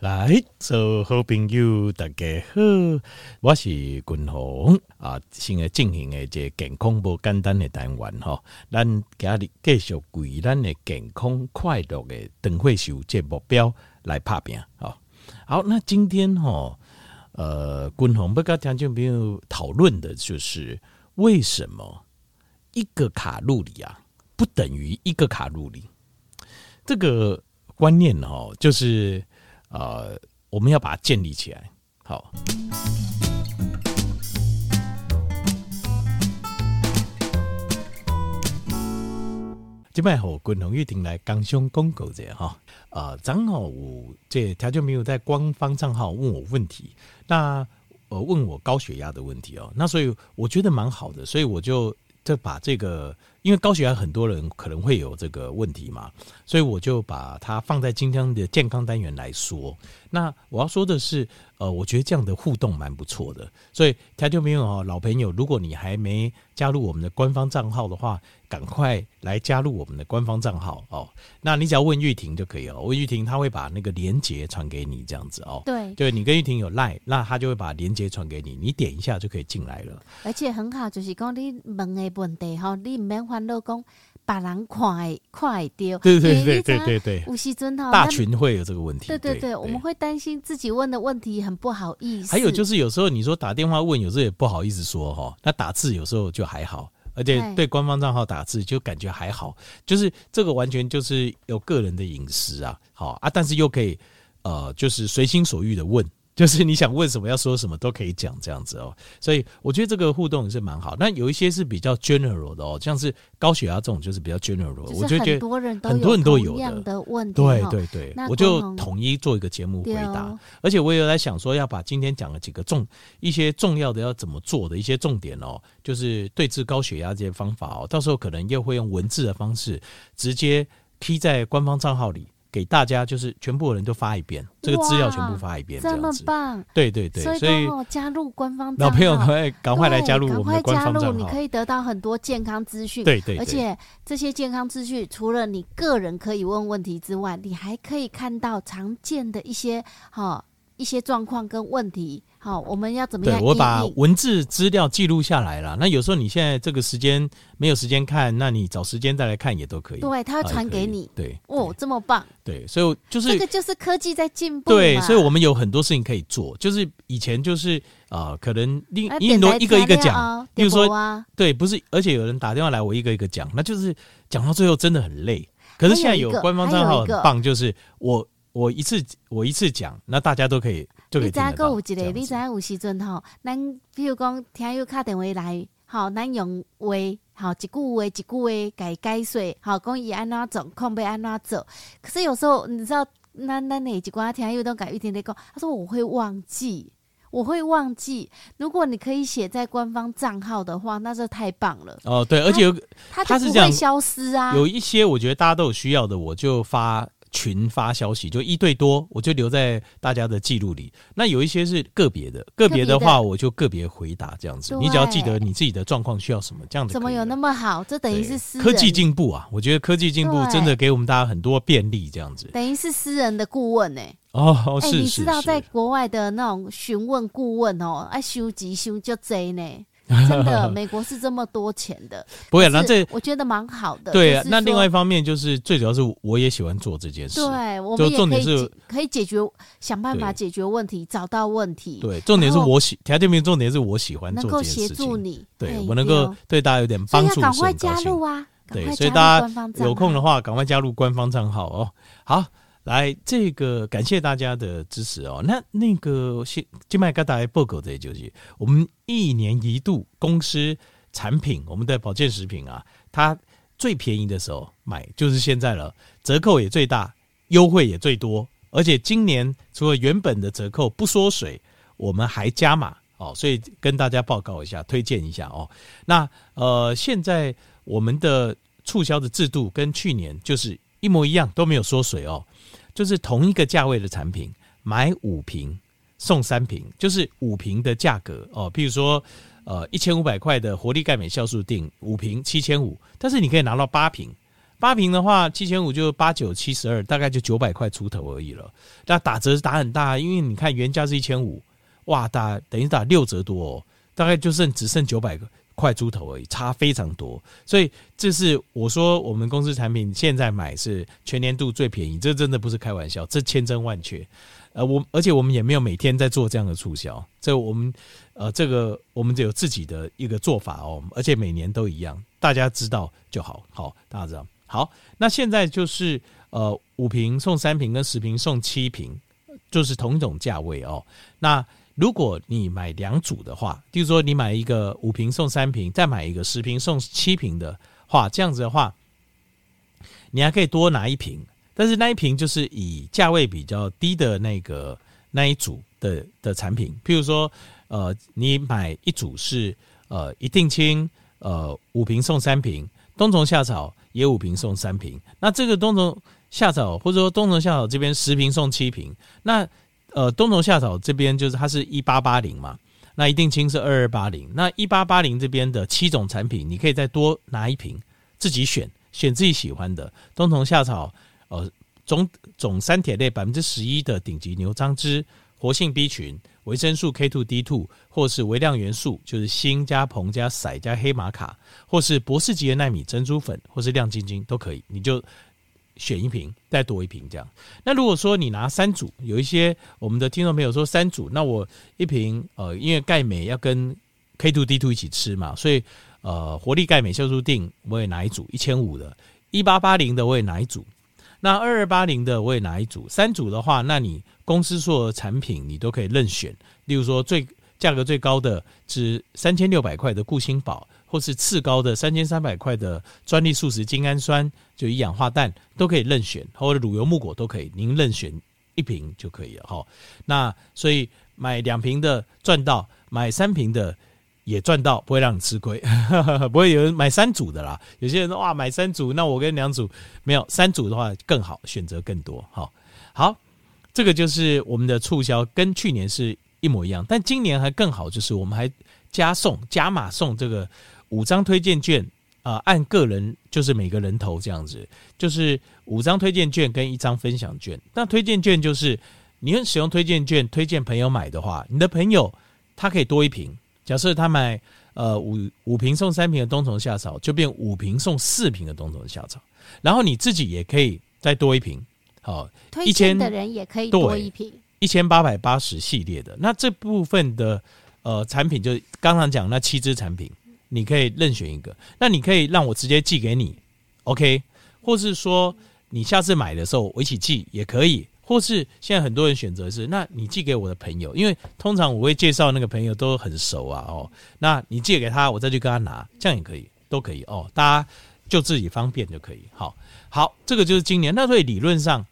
来，做好朋友大家好，我是君鸿啊，现在进行的这健康不简单的单元哈，咱今日继续为咱的健康快乐的灯会秀这目标来拍拼。好，那今天哈，呃，君鸿不跟听众朋友讨论的就是为什么一个卡路里啊不等于一个卡路里这个观念哦，就是。呃，我们要把它建立起来。好，今摆和滚红玉婷来刚兄公狗这哈。呃，正好我这他就没有在官方账号问我问题，那呃问我高血压的问题哦，那所以我觉得蛮好的，所以我就就把这个。因为高血压很多人可能会有这个问题嘛，所以我就把它放在今天的健康单元来说。那我要说的是，呃，我觉得这样的互动蛮不错的。所以台球朋友哦，老朋友，如果你还没加入我们的官方账号的话，赶快来加入我们的官方账号哦。那你只要问玉婷就可以了，问玉婷她会把那个连接传给你，这样子哦。对，对你跟玉婷有赖，那她就会把连接传给你，你点一下就可以进来了。而且很好，就是讲你问的问题哈，你唔免老公把人快快丢，对对对对对对，吴锡尊哈，大群会有这个问题，对对对，我们会担心自己问的问题很不好意思。还有就是有时候你说打电话问，有时候也不好意思说哈，那打字有时候就还好，而且对官方账号打字就感觉还好，就是这个完全就是有个人的隐私啊，好啊，但是又可以呃，就是随心所欲的问。就是你想问什么要说什么都可以讲这样子哦，所以我觉得这个互动也是蛮好。那有一些是比较 general 的哦，像是高血压这种就是比较 general，我就觉得很多人很多人都有的问题。对对对，我就统一做一个节目回答。而且我也有在想说，要把今天讲的几个重一些重要的要怎么做的一些重点哦，就是对治高血压这些方法哦，到时候可能又会用文字的方式直接贴在官方账号里。给大家就是全部人都发一遍，这个资料全部发一遍，这样子。这么棒！对对对，所以加入官方老朋友赶快赶快来加入我们的官方账号，你可以得到很多健康资讯。对对，对，而且这些健康资讯除了你个人可以问问题之外，你还可以看到常见的一些哈一些状况跟问题。好，我们要怎么样？我把文字资料记录下来了。那有时候你现在这个时间没有时间看，那你找时间再来看也都可以。对，他会传给你。对，哦，这么棒。对，所以就是这个就是科技在进步。对，所以我们有很多事情可以做。就是以前就是啊、呃，可能另一很多一个一个讲，比如说对，不是，而且有人打电话来，我一个一个讲，那就是讲到最后真的很累。可是现在有官方账号很棒，就是我我一次我一次讲，那大家都可以。你知影阁有一个？你知影有时阵吼，咱比如讲听友打电话来，吼，咱用话，吼，一句话一句话改解说，吼，讲伊安怎做，控要安怎做。可是有时候你知道，咱咱哪一寡听友都改一天天讲，他说我会忘记，我会忘记。如果你可以写在官方账号的话，那就太棒了。哦，对，而且有他它就不会消失啊。有一些我觉得大家都有需要的，我就发。群发消息就一对多，我就留在大家的记录里。那有一些是个别的，个别的话我就个别回答这样子。你只要记得你自己的状况需要什么，这样子。怎么有那么好？这等于是私人科技进步啊！我觉得科技进步真的给我们大家很多便利，这样子。等于是私人的顾问呢、欸？哦，是、欸、你知道在国外的那种询问顾问哦，爱收集收就贼呢。真的，美国是这么多钱的，不会。那这我觉得蛮好的。对啊，那另外一方面就是最主要是我也喜欢做这件事。对，我们也可以是可以解决，想办法解决问题，找到问题。对，重点是我喜，条件名重点是我喜欢做这件事。能够协助你，对我能够对大家有点帮助，赶快加入啊！对，所以大家有空的话，赶快加入官方账号哦。好。来，这个感谢大家的支持哦。那那个先，金麦给大家报告的就是，我们一年一度公司产品，我们的保健食品啊，它最便宜的时候买就是现在了，折扣也最大，优惠也最多，而且今年除了原本的折扣不缩水，我们还加码哦，所以跟大家报告一下，推荐一下哦。那呃，现在我们的促销的制度跟去年就是一模一样，都没有缩水哦。就是同一个价位的产品，买五瓶送三瓶，就是五瓶的价格哦。譬如说，呃，一千五百块的活力钙镁酵素錠五瓶七千五，但是你可以拿到八瓶八瓶的话，七千五就八九七十二，大概就九百块出头而已了。那打折打很大，因为你看原价是一千五，哇，打等于打六折多哦，大概就剩只剩九百个块猪头而已，差非常多。所以这是我说我们公司产品现在买是全年度最便宜，这真的不是开玩笑，这千真万确。呃，我而且我们也没有每天在做这样的促销，这我们呃这个我们就有自己的一个做法哦，而且每年都一样，大家知道就好，好，大家知道。好，那现在就是呃五瓶送三瓶跟十瓶送七瓶，就是同一种价位哦。那如果你买两组的话，比如说你买一个五瓶送三瓶，再买一个十瓶送七瓶的话，这样子的话，你还可以多拿一瓶，但是那一瓶就是以价位比较低的那个那一组的的产品，譬如说呃你买一组是呃一定亲呃五瓶送三瓶，冬虫夏草。也五瓶送三瓶，那这个冬虫夏草或者说冬虫夏草这边十瓶送七瓶，那呃冬虫夏草这边就是它是一八八零嘛，那一定清是二二八零，那一八八零这边的七种产品，你可以再多拿一瓶，自己选选自己喜欢的冬虫夏草，呃总总三铁类百分之十一的顶级牛樟芝，活性 B 群。维生素 K two D two，或是微量元素，就是锌加硼加硒加黑玛卡，或是博士级的纳米珍珠粉，或是亮晶晶都可以，你就选一瓶，再多一瓶这样。那如果说你拿三组，有一些我们的听众朋友说三组，那我一瓶呃，因为钙镁要跟 K two D two 一起吃嘛，所以呃，活力钙镁酵素定我也拿一组一千五的，一八八零的我也拿一组。那二二八零的我也拿一组，三组的话，那你公司所有的产品你都可以任选。例如说，最价格最高的是三千六百块的固心宝，或是次高的三千三百块的专利素食精氨酸，就一氧化氮都可以任选，或者乳油木果都可以，您任选一瓶就可以了哈。那所以买两瓶的赚到，买三瓶的。也赚到，不会让你吃亏，不会有人买三组的啦。有些人说哇，买三组，那我跟两组没有三组的话更好，选择更多。好，好，这个就是我们的促销，跟去年是一模一样，但今年还更好，就是我们还加送加码送这个五张推荐券啊、呃，按个人就是每个人头这样子，就是五张推荐券跟一张分享券。那推荐券就是你使用推荐券推荐朋友买的话，你的朋友他可以多一瓶。假设他买呃五五瓶送三瓶的冬虫夏草，就变五瓶送四瓶的冬虫夏草，然后你自己也可以再多一瓶，好，推荐的人也可以多一瓶，一千八百八十系列的，那这部分的呃产品就刚刚讲那七支产品，你可以任选一个，那你可以让我直接寄给你，OK，或是说你下次买的时候我一起寄也可以。或是现在很多人选择是，那你寄给我的朋友，因为通常我会介绍那个朋友都很熟啊，哦，那你寄给他，我再去跟他拿，这样也可以，都可以哦，大家就自己方便就可以。好，好，这个就是今年。那所以理论上，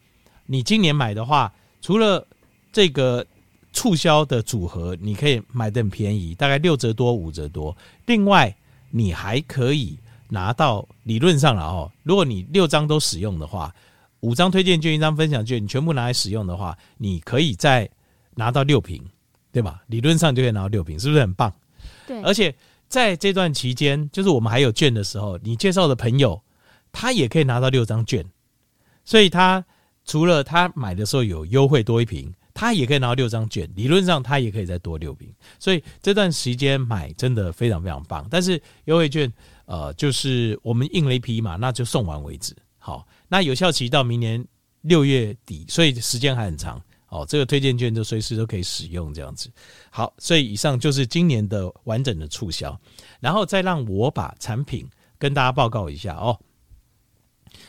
你今年买的话，除了这个促销的组合，你可以买的很便宜，大概六折多、五折多。另外，你还可以拿到理论上了哦，如果你六张都使用的话。五张推荐券，一张分享券，你全部拿来使用的话，你可以再拿到六瓶，对吧？理论上就可以拿到六瓶，是不是很棒？对。而且在这段期间，就是我们还有券的时候，你介绍的朋友，他也可以拿到六张券，所以他除了他买的时候有优惠多一瓶，他也可以拿到六张券，理论上他也可以再多六瓶。所以这段时间买真的非常非常棒。但是优惠券，呃，就是我们印了一批嘛，那就送完为止。好。那有效期到明年六月底，所以时间还很长哦。这个推荐券就随时都可以使用，这样子。好，所以以上就是今年的完整的促销，然后再让我把产品跟大家报告一下哦。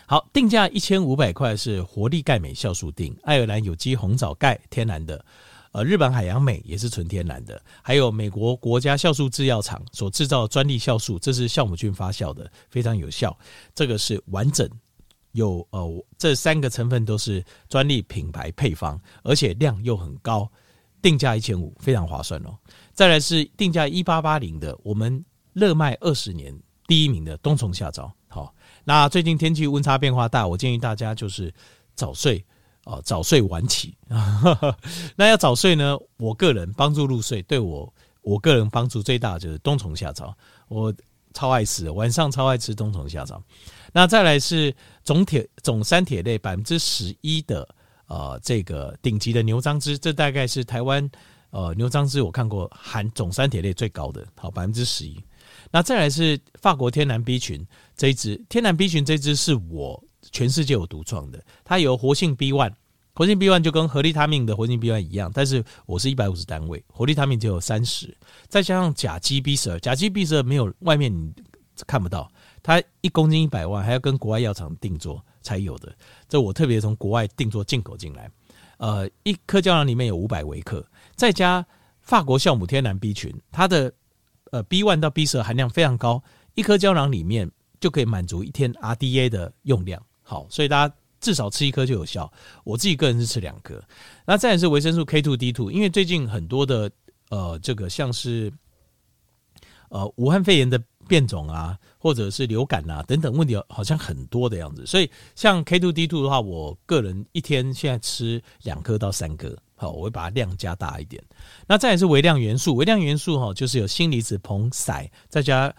好，定价一千五百块是活力钙镁酵素錠，爱尔兰有机红枣钙，天然的，呃，日本海洋镁也是纯天然的，还有美国国家酵素制药厂所制造专利酵素，这是酵母菌发酵的，非常有效。这个是完整。有呃，这三个成分都是专利品牌配方，而且量又很高，定价一千五，非常划算哦。再来是定价一八八零的，我们热卖二十年第一名的冬虫夏草。那最近天气温差变化大，我建议大家就是早睡哦，早睡晚起。那要早睡呢，我个人帮助入睡，对我我个人帮助最大就是冬虫夏草，我超爱吃，晚上超爱吃冬虫夏草。那再来是总铁总三铁类百分之十一的呃这个顶级的牛樟芝，这大概是台湾呃牛樟芝我看过含总三铁类最高的，好百分之十一。那再来是法国天然 B 群这一支，天然 B 群这支是我全世界我独创的，它有活性 B one，活性 B one 就跟合利他命的活性 B one 一样，但是我是一百五十单位，活利他命只有三十，再加上甲基 B 十二，甲基 B 十二没有外面你看不到，它一公斤一百万，还要跟国外药厂定做才有的，这我特别从国外定做进口进来，呃，一颗胶囊里面有五百微克，再加法国酵母天然 B 群，它的。呃，B one 到 B 十二含量非常高，一颗胶囊里面就可以满足一天 RDA 的用量。好，所以大家至少吃一颗就有效。我自己个人是吃两颗。那再也是维生素 K two D two，因为最近很多的呃，这个像是呃武汉肺炎的变种啊，或者是流感啊等等问题，好像很多的样子。所以像 K two D two 的话，我个人一天现在吃两颗到三颗。好，我会把它量加大一点。那再也是微量元素，微量元素哈，就是有锌离子硼硒，再加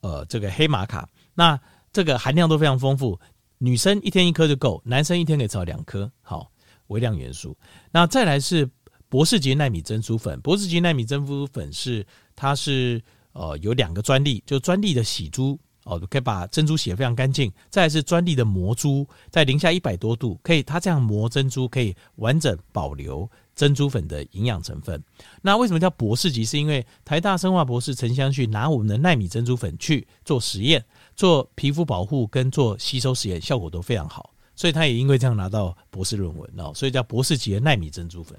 呃这个黑玛卡，那这个含量都非常丰富。女生一天一颗就够，男生一天可以吃两颗。好，微量元素。那再来是博士级纳米珍珠粉，博士级纳米珍珠粉是它是呃有两个专利，就专利的洗珠。哦，可以把珍珠洗得非常干净。再来是专利的磨珠，在零下一百多度，可以它这样磨珍珠，可以完整保留珍珠粉的营养成分。那为什么叫博士级？是因为台大生化博士陈香旭拿我们的纳米珍珠粉去做实验，做皮肤保护跟做吸收实验，效果都非常好，所以他也因为这样拿到博士论文哦，所以叫博士级的纳米珍珠粉。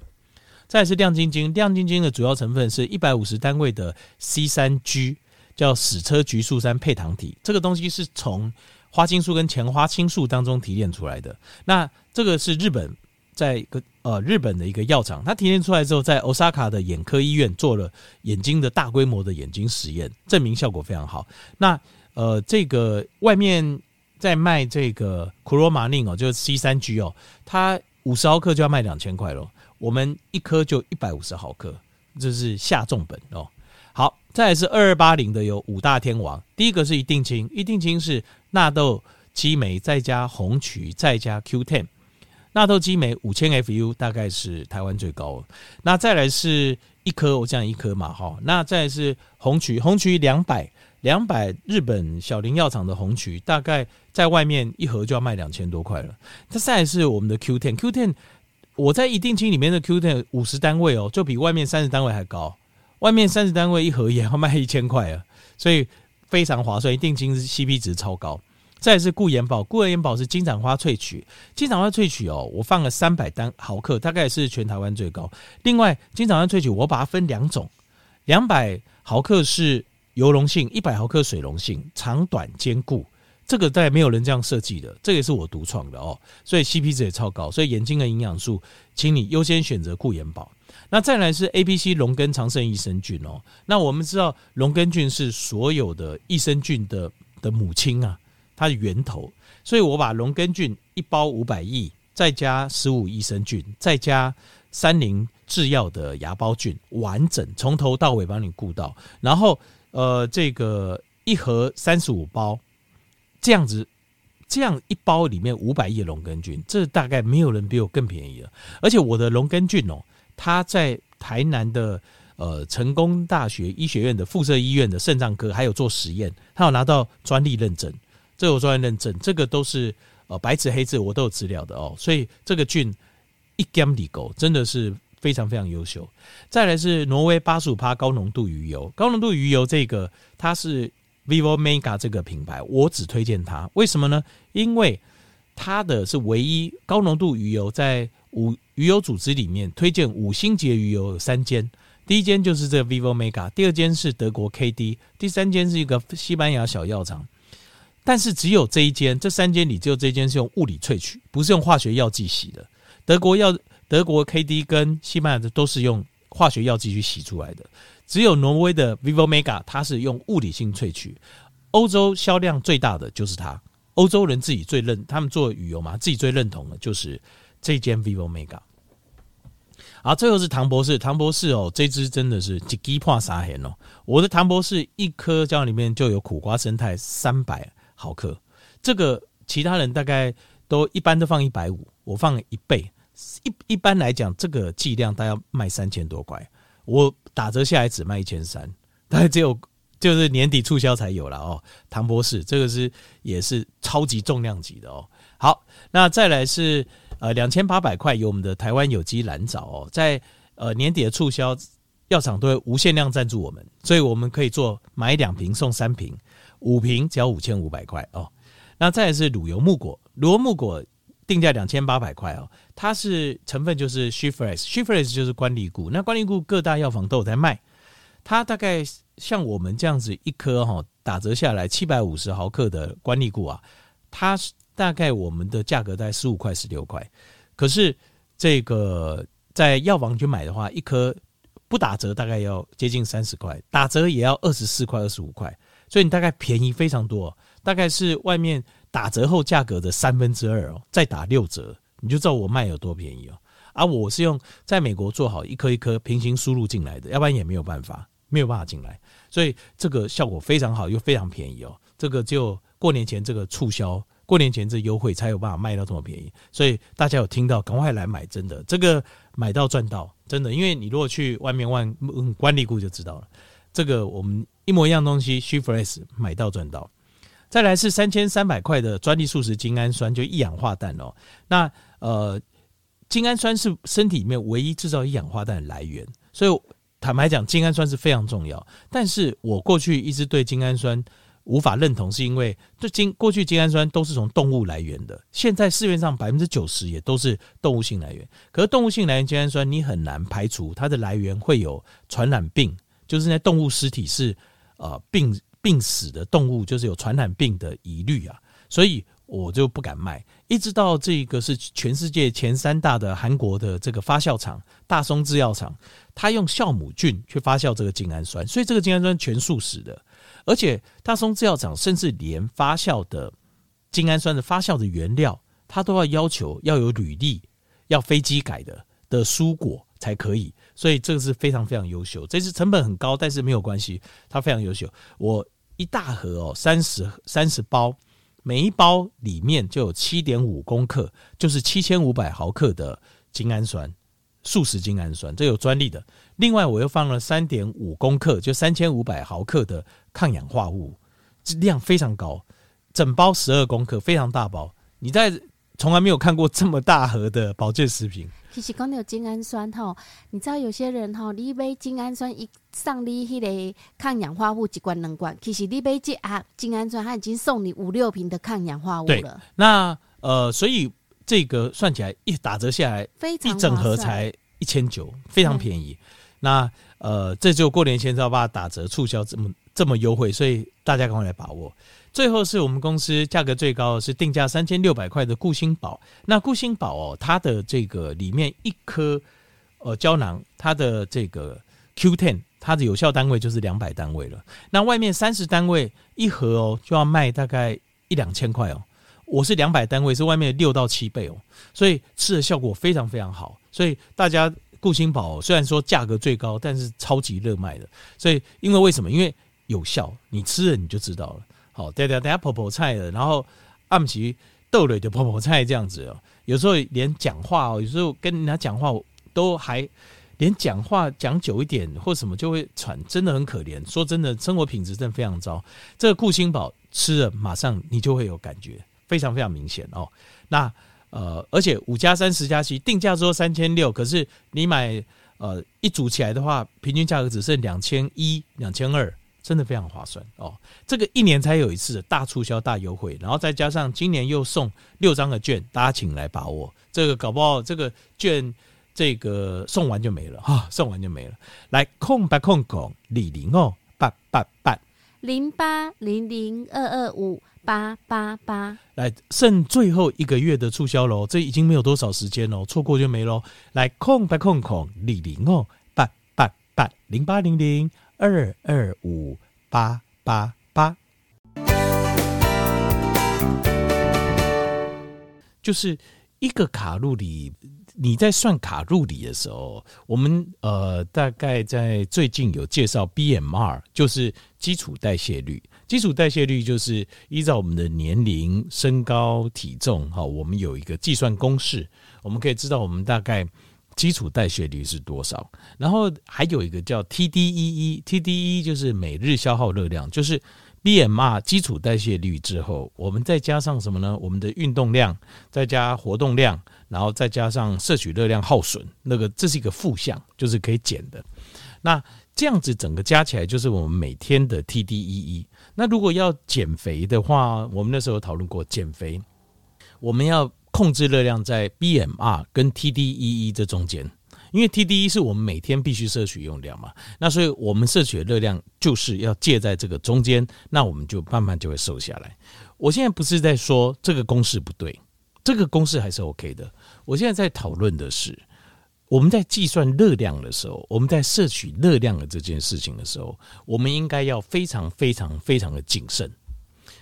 再是亮晶晶，亮晶晶的主要成分是一百五十单位的 C 三 G。叫矢车菊素三配糖体，这个东西是从花青素跟前花青素当中提炼出来的。那这个是日本在一个呃日本的一个药厂，它提炼出来之后，在 Osaka 的眼科医院做了眼睛的大规模的眼睛实验，证明效果非常好。那呃这个外面在卖这个 Chlormanin 哦，就是 C 三 G 哦，它五十毫克就要卖两千块咯，我们一颗就一百五十毫克，这是下重本哦。好，再来是二二八零的有五大天王，第一个是一定清，一定清是纳豆激酶再加红曲再加 Q10，纳豆激酶五千 FU 大概是台湾最高。那再来是一颗，我讲一颗嘛，哈，那再来是红曲，红曲两百两百日本小林药厂的红曲，大概在外面一盒就要卖两千多块了。它再是我们的 Q10，Q10 我在一定金里面的 Q10 五十单位哦，就比外面三十单位还高。外面三十单位一盒也要卖一千块啊，所以非常划算，一定金是 CP 值超高。再是固颜宝，固颜宝是金盏花萃取，金盏花萃取哦，我放了三百单毫克，大概是全台湾最高。另外，金盏花萃取我把它分两种，两百毫克是油溶性，一百毫克水溶性，长短兼顾。这个在没有人这样设计的，这也是我独创的哦，所以 CP 值也超高。所以眼睛的营养素，请你优先选择固眼宝。那再来是 A、B、C 龙根长生益生菌哦。那我们知道龙根菌是所有的益生菌的的母亲啊，它的源头。所以我把龙根菌一包五百亿，再加十五益生菌，再加三菱制药的芽孢菌，完整从头到尾帮你顾到。然后呃，这个一盒三十五包，这样子，这样一包里面五百亿龙根菌，这大概没有人比我更便宜了。而且我的龙根菌哦。它在台南的呃成功大学医学院的附设医院的肾脏科，还有做实验，他有拿到专利认证，这有专利认证，这个都是呃白纸黑字，我都有资料的哦。所以这个菌一 g a m 狗真的是非常非常优秀。再来是挪威八十五趴高浓度鱼油，高浓度鱼油这个它是 Vivo Mega 这个品牌，我只推荐它，为什么呢？因为它的是唯一高浓度鱼油在。五鱼油组织里面推荐五星级的鱼油有三间，第一间就是这个 Vivo Mega，第二间是德国 KD，第三间是一个西班牙小药厂。但是只有这一间，这三间里只有这一间是用物理萃取，不是用化学药剂洗的。德国药德国 KD 跟西班牙的都是用化学药剂去洗出来的，只有挪威的 Vivo Mega 它是用物理性萃取。欧洲销量最大的就是它，欧洲人自己最认，他们做旅游嘛，自己最认同的就是。这间 Vivo Mega，好，最后是唐博士，唐博士哦，这支真的是一支破三千哦。我的唐博士一颗胶里面就有苦瓜生态三百毫克，这个其他人大概都一般都放一百五，我放一倍。一一般来讲，这个剂量大概卖三千多块，我打折下来只卖一千三，大概只有就是年底促销才有了哦。唐博士，这个是也是超级重量级的哦。好，那再来是呃两千八百块有我们的台湾有机蓝藻哦，在呃年底的促销，药厂都会无限量赞助我们，所以我们可以做买两瓶送三瓶，五瓶只要五千五百块哦。那再来是乳油木果，乳油木果。定价两千八百块哦，它是成分就是 She-Fresh，She-Fresh 就是关荔菇，那关荔菇各大药房都有在卖，它大概像我们这样子一颗哈，打折下来七百五十毫克的关荔菇啊，它大概我们的价格在十五块十六块，可是这个在药房去买的话，一颗不打折大概要接近三十块，打折也要二十四块二十五块，所以你大概便宜非常多，大概是外面。打折后价格的三分之二哦，再打六折，你就知道我卖有多便宜哦。啊，我是用在美国做好一颗一颗平行输入进来的，要不然也没有办法，没有办法进来。所以这个效果非常好，又非常便宜哦。这个就过年前这个促销，过年前这优惠才有办法卖到这么便宜。所以大家有听到，赶快来买，真的，这个买到赚到，真的。因为你如果去外面问关荔菇就知道了，这个我们一模一样东西，She-Fresh 买到赚到。再来是三千三百块的专利素食精氨酸，就一氧化氮哦。那呃，精氨酸是身体里面唯一制造一氧化氮的来源，所以坦白讲，精氨酸是非常重要。但是我过去一直对精氨酸无法认同，是因为这精过去精氨酸都是从动物来源的，现在市面上百分之九十也都是动物性来源。可是动物性来源精氨酸，你很难排除它的来源会有传染病，就是那动物尸体是呃病。病死的动物就是有传染病的疑虑啊，所以我就不敢卖。一直到这个是全世界前三大的韩国的这个发酵厂大松制药厂，他用酵母菌去发酵这个精氨酸，所以这个精氨酸全素食的。而且大松制药厂甚至连发酵的精氨酸的发酵的原料，他都要要求要有履历，要飞机改的的蔬果才可以。所以这个是非常非常优秀，这是成本很高，但是没有关系，它非常优秀。我。一大盒哦，三十三十包，每一包里面就有七点五公克，就是七千五百毫克的精氨酸，素食精氨酸，这有专利的。另外，我又放了三点五公克，就三千五百毫克的抗氧化物，量非常高，整包十二公克，非常大包。你在从来没有看过这么大盒的保健食品。其实讲到精氨酸吼，你知道有些人吼，你买精氨酸一送你迄个抗氧化物一罐两罐，其实你买这啊精氨酸，它已经送你五六瓶的抗氧化物了。对，那呃，所以这个算起来一打折下来，非常一整盒才一千九，非常便宜。那呃，这就过年前要把它打折促销这么这么优惠，所以大家赶快来把握。最后是我们公司价格最高的是定价三千六百块的固心宝。那固心宝哦，它的这个里面一颗呃胶囊，它的这个 Q Ten，它的有效单位就是两百单位了。那外面三十单位一盒哦，就要卖大概一两千块哦。我是两百单位，是外面六到七倍哦。所以吃的效果非常非常好。所以大家固心宝虽然说价格最高，但是超级热卖的。所以因为为什么？因为有效，你吃了你就知道了。好，对对，等下婆婆菜的，然后暗时豆类的婆婆菜这样子哦。有时候连讲话哦，有时候跟人家讲话都还连讲话讲久一点或什么就会喘，真的很可怜。说真的，生活品质真的非常糟。这个固心宝吃了，马上你就会有感觉，非常非常明显哦。那呃，而且五加三十加七定价说三千六，可是你买呃一组起来的话，平均价格只剩两千一、两千二。真的非常划算哦！这个一年才有一次的大促销、大优惠，然后再加上今年又送六张的券，大家请来把握。这个搞不好这个券这个送完就没了哈，送完就没了。来空白空空李零哦八八八零八零零二二五八八八，来剩最后一个月的促销喽，这已经没有多少时间喽，错过就没喽。来空白空空李零哦八八八零八零零。二二五八八八，就是一个卡路里。你在算卡路里的时候，我们呃大概在最近有介绍 BMR，就是基础代谢率。基础代谢率就是依照我们的年龄、身高、体重，哈，我们有一个计算公式，我们可以知道我们大概基础代谢率是多少。然后还有一个叫 TDEE，TDE 就是每日消耗热量，就是 BMR 基础代谢率之后，我们再加上什么呢？我们的运动量，再加活动量，然后再加上摄取热量耗损，那个这是一个负项，就是可以减的。那这样子整个加起来就是我们每天的 TDEE。那如果要减肥的话，我们那时候讨论过减肥，我们要控制热量在 BMR 跟 TDEE 这中间，因为 TDE 是我们每天必须摄取用量嘛。那所以我们摄取的热量就是要介在这个中间，那我们就慢慢就会瘦下来。我现在不是在说这个公式不对，这个公式还是 OK 的。我现在在讨论的是。我们在计算热量的时候，我们在摄取热量的这件事情的时候，我们应该要非常非常非常的谨慎。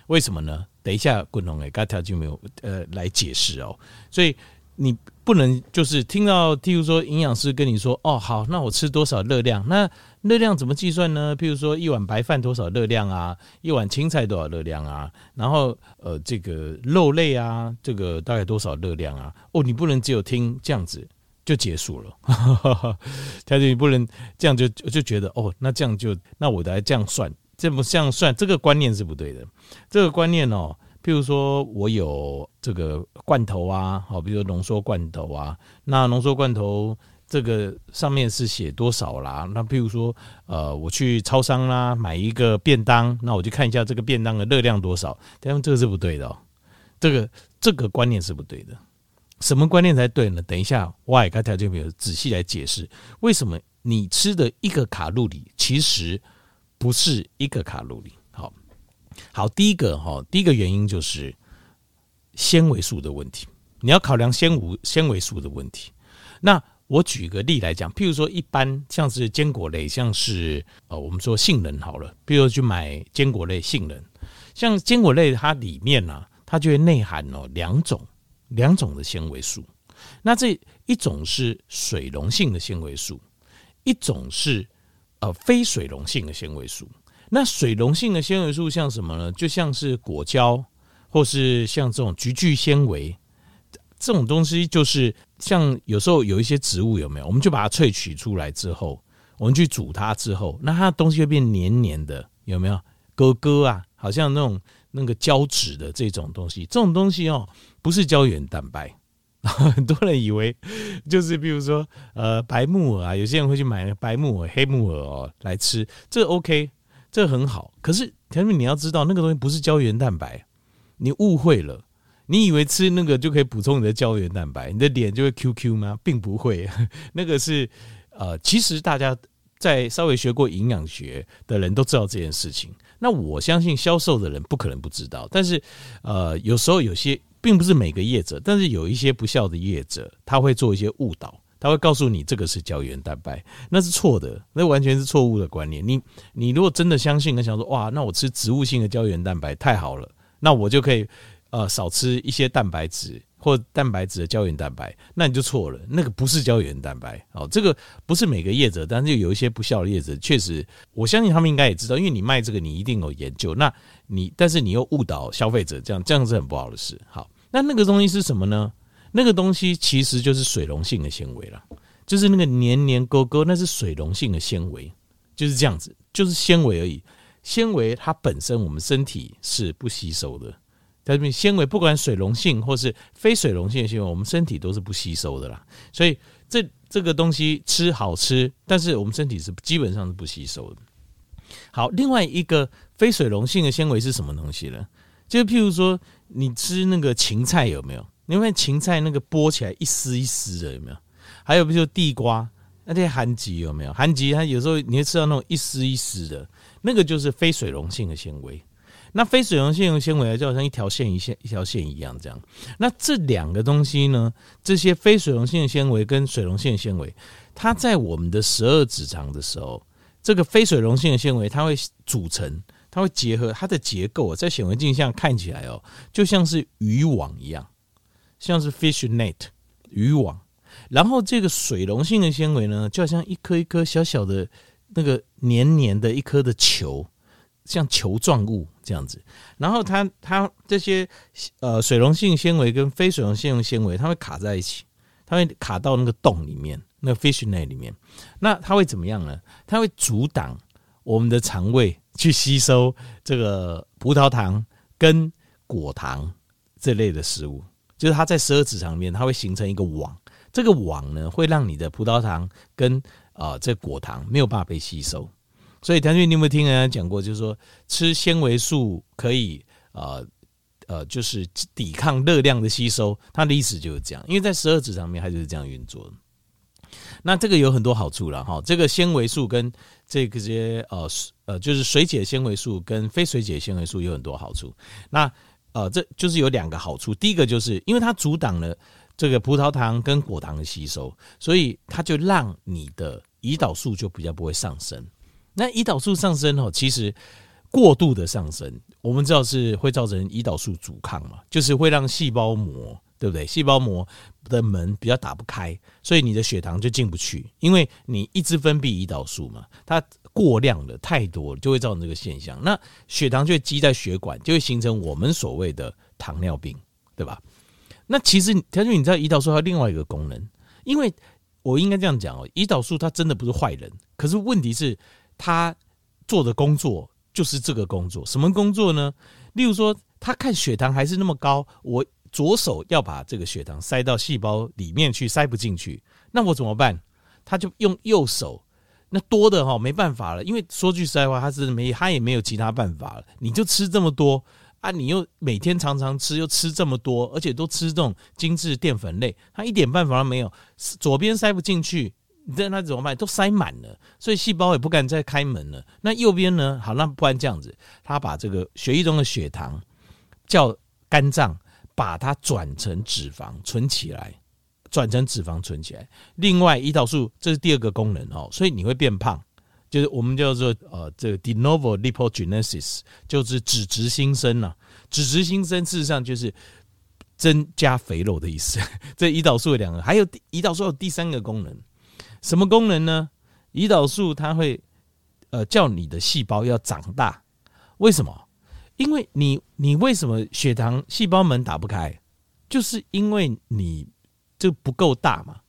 为什么呢？等一下，滚龙诶，刚才就没有呃来解释哦。所以你不能就是听到，譬如说营养师跟你说，哦，好，那我吃多少热量？那热量怎么计算呢？譬如说一碗白饭多少热量啊？一碗青菜多少热量啊？然后呃，这个肉类啊，这个大概多少热量啊？哦，你不能只有听这样子。就结束了，他就你不能这样就就觉得哦，那这样就那我来这样算，这么这样算，这个观念是不对的。这个观念哦，譬如说我有这个罐头啊，好，比如浓缩罐头啊，那浓缩罐头这个上面是写多少啦？那譬如说呃，我去超商啦买一个便当，那我就看一下这个便当的热量多少，但这个是不对的哦，这个这个观念是不对的。什么观念才对呢？等一下，我也该条件没有仔细来解释为什么你吃的一个卡路里其实不是一个卡路里。好，好，第一个哈，第一个原因就是纤维素的问题，你要考量纤维纤维素的问题。那我举个例来讲，譬如说，一般像是坚果类，像是呃，我们说杏仁好了，譬如去买坚果类杏仁，像坚果类它里面呢、啊，它就会内含哦两种。两种的纤维素，那这一种是水溶性的纤维素，一种是呃非水溶性的纤维素。那水溶性的纤维素像什么呢？就像是果胶，或是像这种菊苣纤维这种东西，就是像有时候有一些植物有没有？我们就把它萃取出来之后，我们去煮它之后，那它的东西会变黏黏的，有没有？咯咯啊，好像那种那个胶质的这种东西，这种东西哦。不是胶原蛋白，很多人以为就是比如说呃白木耳啊，有些人会去买白木耳、黑木耳哦来吃，这 OK，这很好。可是前面你要知道，那个东西不是胶原蛋白，你误会了，你以为吃那个就可以补充你的胶原蛋白，你的脸就会 QQ 吗？并不会，那个是呃，其实大家在稍微学过营养学的人都知道这件事情。那我相信销售的人不可能不知道，但是呃，有时候有些。并不是每个业者，但是有一些不肖的业者，他会做一些误导，他会告诉你这个是胶原蛋白，那是错的，那完全是错误的观念。你你如果真的相信，跟想说哇，那我吃植物性的胶原蛋白太好了，那我就可以呃少吃一些蛋白质或蛋白质的胶原蛋白，那你就错了，那个不是胶原蛋白哦，这个不是每个业者，但是有一些不孝的业者，确实我相信他们应该也知道，因为你卖这个，你一定有研究，那你但是你又误导消费者，这样这样是很不好的事。好。那那个东西是什么呢？那个东西其实就是水溶性的纤维了，就是那个黏黏勾勾，那是水溶性的纤维，就是这样子，就是纤维而已。纤维它本身我们身体是不吸收的，在这边纤维不管水溶性或是非水溶性的纤维，我们身体都是不吸收的啦。所以这这个东西吃好吃，但是我们身体是基本上是不吸收的。好，另外一个非水溶性的纤维是什么东西呢？就譬如说。你吃那个芹菜有没有？你会芹菜那个剥起来一丝一丝的有没有？还有比如地瓜那些韩吉有没有？韩吉它有时候你会吃到那种一丝一丝的，那个就是非水溶性的纤维。那非水溶性纤维就好像一条线一线一条线一样这样。那这两个东西呢，这些非水溶性纤维跟水溶性纤维，它在我们的十二指肠的时候，这个非水溶性的纤维它会组成。它会结合它的结构，在显微镜下看起来哦，就像是渔网一样，像是 fish net 渔网。然后这个水溶性的纤维呢，就好像一颗一颗小小的那个黏黏的一颗的球，像球状物这样子，然后它它这些呃水溶性纤维跟非水溶性纤维，它会卡在一起，它会卡到那个洞里面，那个 fissure 里面，那它会怎么样呢？它会阻挡我们的肠胃去吸收这个葡萄糖跟果糖这类的食物，就是它在十二指肠面，它会形成一个网，这个网呢会让你的葡萄糖跟啊这果糖没有办法被吸收。所以谭俊，你有没有听人家讲过？就是说吃纤维素可以呃呃，就是抵抗热量的吸收。他的意思就是这样，因为在十二指肠面，它就是这样运作。那这个有很多好处了哈。这个纤维素跟这个些呃呃，就是水解纤维素跟非水解纤维素有很多好处。那呃，这就是有两个好处。第一个就是因为它阻挡了这个葡萄糖跟果糖的吸收，所以它就让你的胰岛素就比较不会上升。那胰岛素上升哦，其实过度的上升，我们知道是会造成胰岛素阻抗嘛，就是会让细胞膜，对不对？细胞膜的门比较打不开，所以你的血糖就进不去，因为你一直分泌胰岛素嘛，它过量的太多了，就会造成这个现象。那血糖就会积在血管，就会形成我们所谓的糖尿病，对吧？那其实，他说你知道胰岛素还有另外一个功能，因为我应该这样讲哦，胰岛素它真的不是坏人，可是问题是。他做的工作就是这个工作，什么工作呢？例如说，他看血糖还是那么高，我左手要把这个血糖塞到细胞里面去，塞不进去，那我怎么办？他就用右手，那多的哈没办法了，因为说句实在话，他是没他也没有其他办法了。你就吃这么多啊，你又每天常常吃，又吃这么多，而且都吃这种精致淀粉类，他一点办法都没有，左边塞不进去。你这那怎么办？都塞满了，所以细胞也不敢再开门了。那右边呢？好，那不然这样子，他把这个血液中的血糖叫肝脏把它转成脂肪存起来，转成脂肪存起来。另外，胰岛素这是第二个功能哦，所以你会变胖，就是我们叫做呃这个 de novo lipogenesis，就是脂质新生呐。脂质新生事实上就是增加肥肉的意思。这胰岛素有两个，还有胰岛素有第三个功能。什么功能呢？胰岛素它会呃叫你的细胞要长大，为什么？因为你你为什么血糖细胞门打不开？就是因为你就不够大嘛，